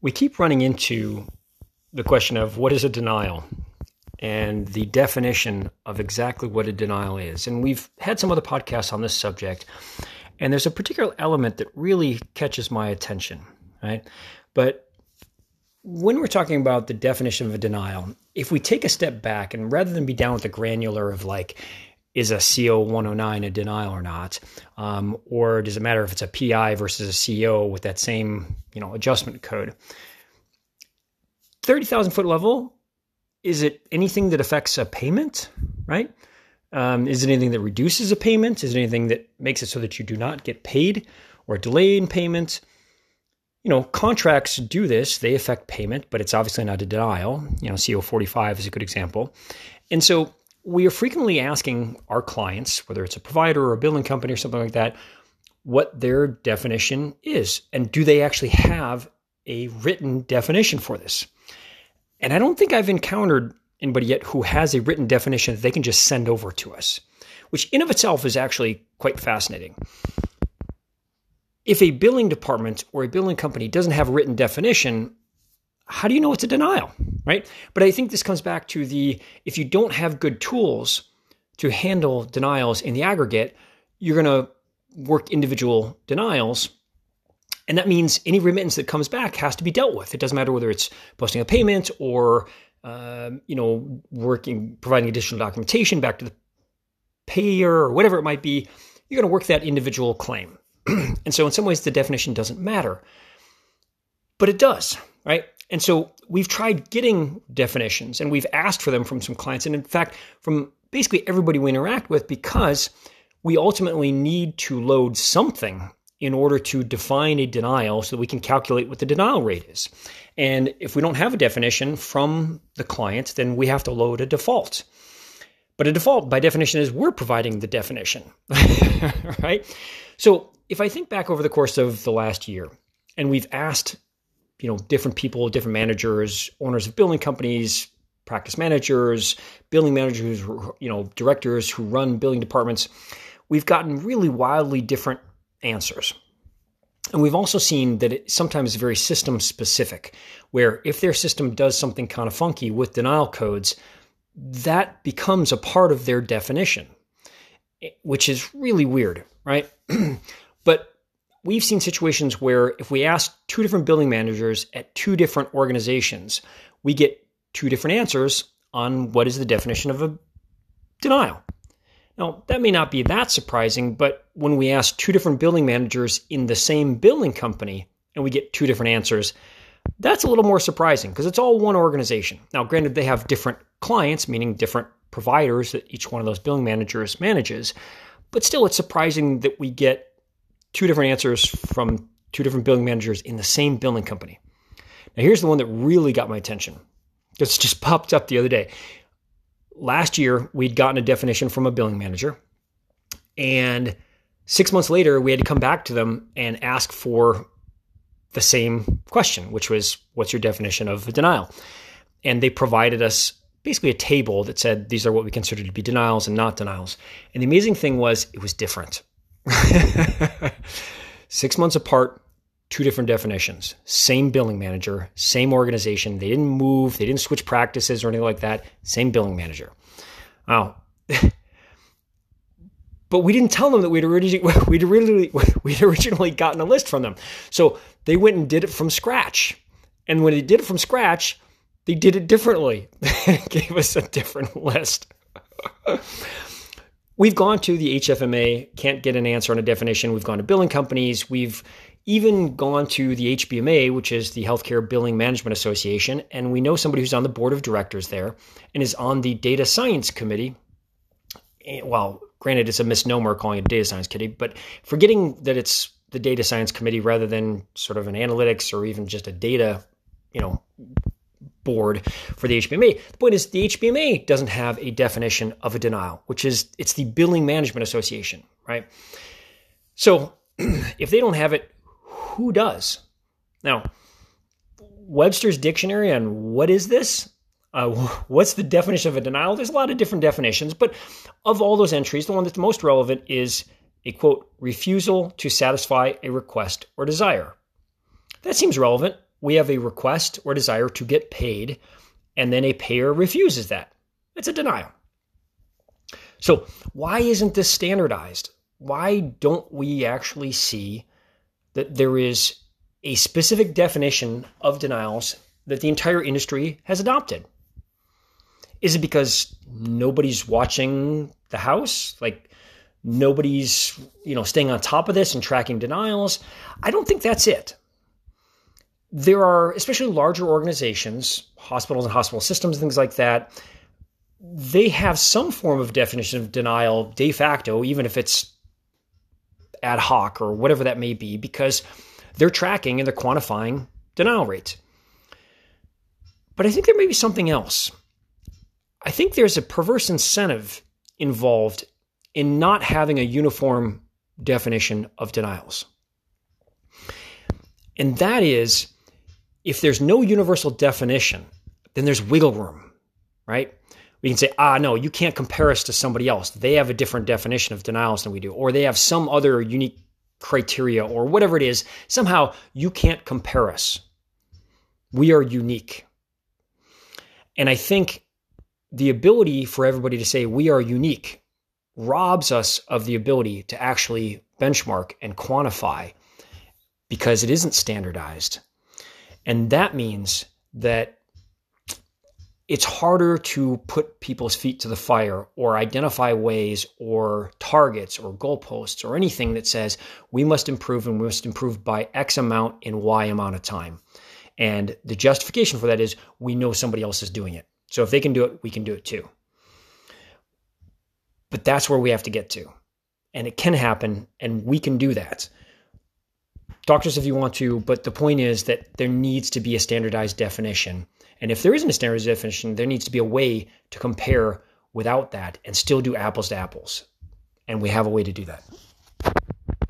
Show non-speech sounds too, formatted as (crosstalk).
we keep running into the question of what is a denial and the definition of exactly what a denial is. And we've had some other podcasts on this subject, and there's a particular element that really catches my attention, right? But when we're talking about the definition of a denial, if we take a step back and rather than be down with the granular of like, is a CO 109 a denial or not? Um, or does it matter if it's a PI versus a CO with that same you know adjustment code? 30,000 foot level, is it anything that affects a payment, right? Um, is it anything that reduces a payment? Is it anything that makes it so that you do not get paid or delay in payment? You know, contracts do this, they affect payment, but it's obviously not a denial. You know, CO 45 is a good example. And so we are frequently asking our clients, whether it's a provider or a billing company or something like that, what their definition is. And do they actually have a written definition for this? And I don't think I've encountered anybody yet who has a written definition that they can just send over to us, which in of itself is actually quite fascinating. If a billing department or a billing company doesn't have a written definition, how do you know it's a denial, right? But I think this comes back to the if you don't have good tools to handle denials in the aggregate, you're going to work individual denials. And that means any remittance that comes back has to be dealt with. It doesn't matter whether it's posting a payment or uh, you know working providing additional documentation back to the payer or whatever it might be. You're going to work that individual claim. (clears throat) and so in some ways the definition doesn't matter. But it does, right? And so we've tried getting definitions and we've asked for them from some clients. And in fact, from basically everybody we interact with, because we ultimately need to load something in order to define a denial so that we can calculate what the denial rate is. And if we don't have a definition from the client, then we have to load a default. But a default, by definition, is we're providing the definition, (laughs) right? So if I think back over the course of the last year, and we've asked you know different people, different managers, owners of billing companies, practice managers, billing managers, you know, directors who run billing departments. We've gotten really wildly different answers. And we've also seen that it sometimes is very system specific, where if their system does something kind of funky with denial codes, that becomes a part of their definition, eh, which is really weird, right? (clears throat) but we've seen situations where if we ask two different building managers at two different organizations, we get two different answers on what is the definition of a denial. Now, that may not be that surprising, but when we ask two different building managers in the same building company and we get two different answers, that's a little more surprising because it's all one organization. Now, granted, they have different clients, meaning different providers that each one of those billing managers manages, but still, it's surprising that we get two different answers from two different billing managers in the same billing company. Now, here's the one that really got my attention. It's just (laughs) popped up the other day. Last year, we'd gotten a definition from a billing manager, and six months later, we had to come back to them and ask for the same question, which was, What's your definition of a denial? And they provided us basically a table that said these are what we consider to be denials and not denials. And the amazing thing was, it was different. (laughs) Six months apart, two different definitions. Same billing manager, same organization. They didn't move, they didn't switch practices or anything like that. Same billing manager. Wow. (laughs) but we didn't tell them that we'd originally (laughs) we'd originally we'd originally gotten a list from them. So they went and did it from scratch. And when they did it from scratch, they did it differently. gave us a different list. We've gone to the HFMA, can't get an answer on a definition. We've gone to billing companies. We've even gone to the HBMA, which is the Healthcare Billing Management Association, and we know somebody who's on the board of directors there and is on the data science committee. Eh, well, granted, it's a misnomer calling it a data science committee, but forgetting that it's the data science committee rather than sort of an analytics or even just a data, you know, board for the HBMA. The point is the HBMA doesn't have a definition of a denial, which is it's the Billing Management Association, right? So (clears throat) if they don't have it, who does? Now, Webster's dictionary on what is this? Uh, (laughs) what's the definition of a denial? There's a lot of different definitions, but of all those entries, the one that's most relevant is a quote, refusal to satisfy a request or desire. That seems relevant we have a request or desire to get paid, and then a payer refuses that. It's a denial. So, why isn't this standardized? Why don't we actually see that there is a specific definition of denials that the entire industry has adopted? Is it because nobody's watching the house? Like nobody's, you know, staying on top of this and tracking denials? I don't think that's it. There are, especially larger organizations, hospitals and hospital systems, things like that, they have some form of definition of denial de facto, even if it's ad hoc or whatever that may be, because they're tracking and they're quantifying denial rates. But I think there may be something else. I think there's a perverse incentive involved in not having a uniform definition of denials. And that is if there's no universal definition, then there's wiggle room, right? We can say, ah, no, you can't compare us to somebody else. They have a different definition of denials than we do, or they have some other unique criteria, or whatever it is. Somehow you can't compare us. We are unique. And I think the ability for everybody to say we are unique robs us of the ability to actually benchmark and quantify because it isn't standardized. And that means that it's harder to put people's feet to the fire or identify ways or targets or goalposts or anything that says we must improve and we must improve by X amount in Y amount of time. And the justification for that is we know somebody else is doing it. So if they can do it, we can do it too. But that's where we have to get to. And it can happen, and we can do that. Doctors, if you want to, but the point is that there needs to be a standardized definition. And if there isn't a standardized definition, there needs to be a way to compare without that and still do apples to apples. And we have a way to do that.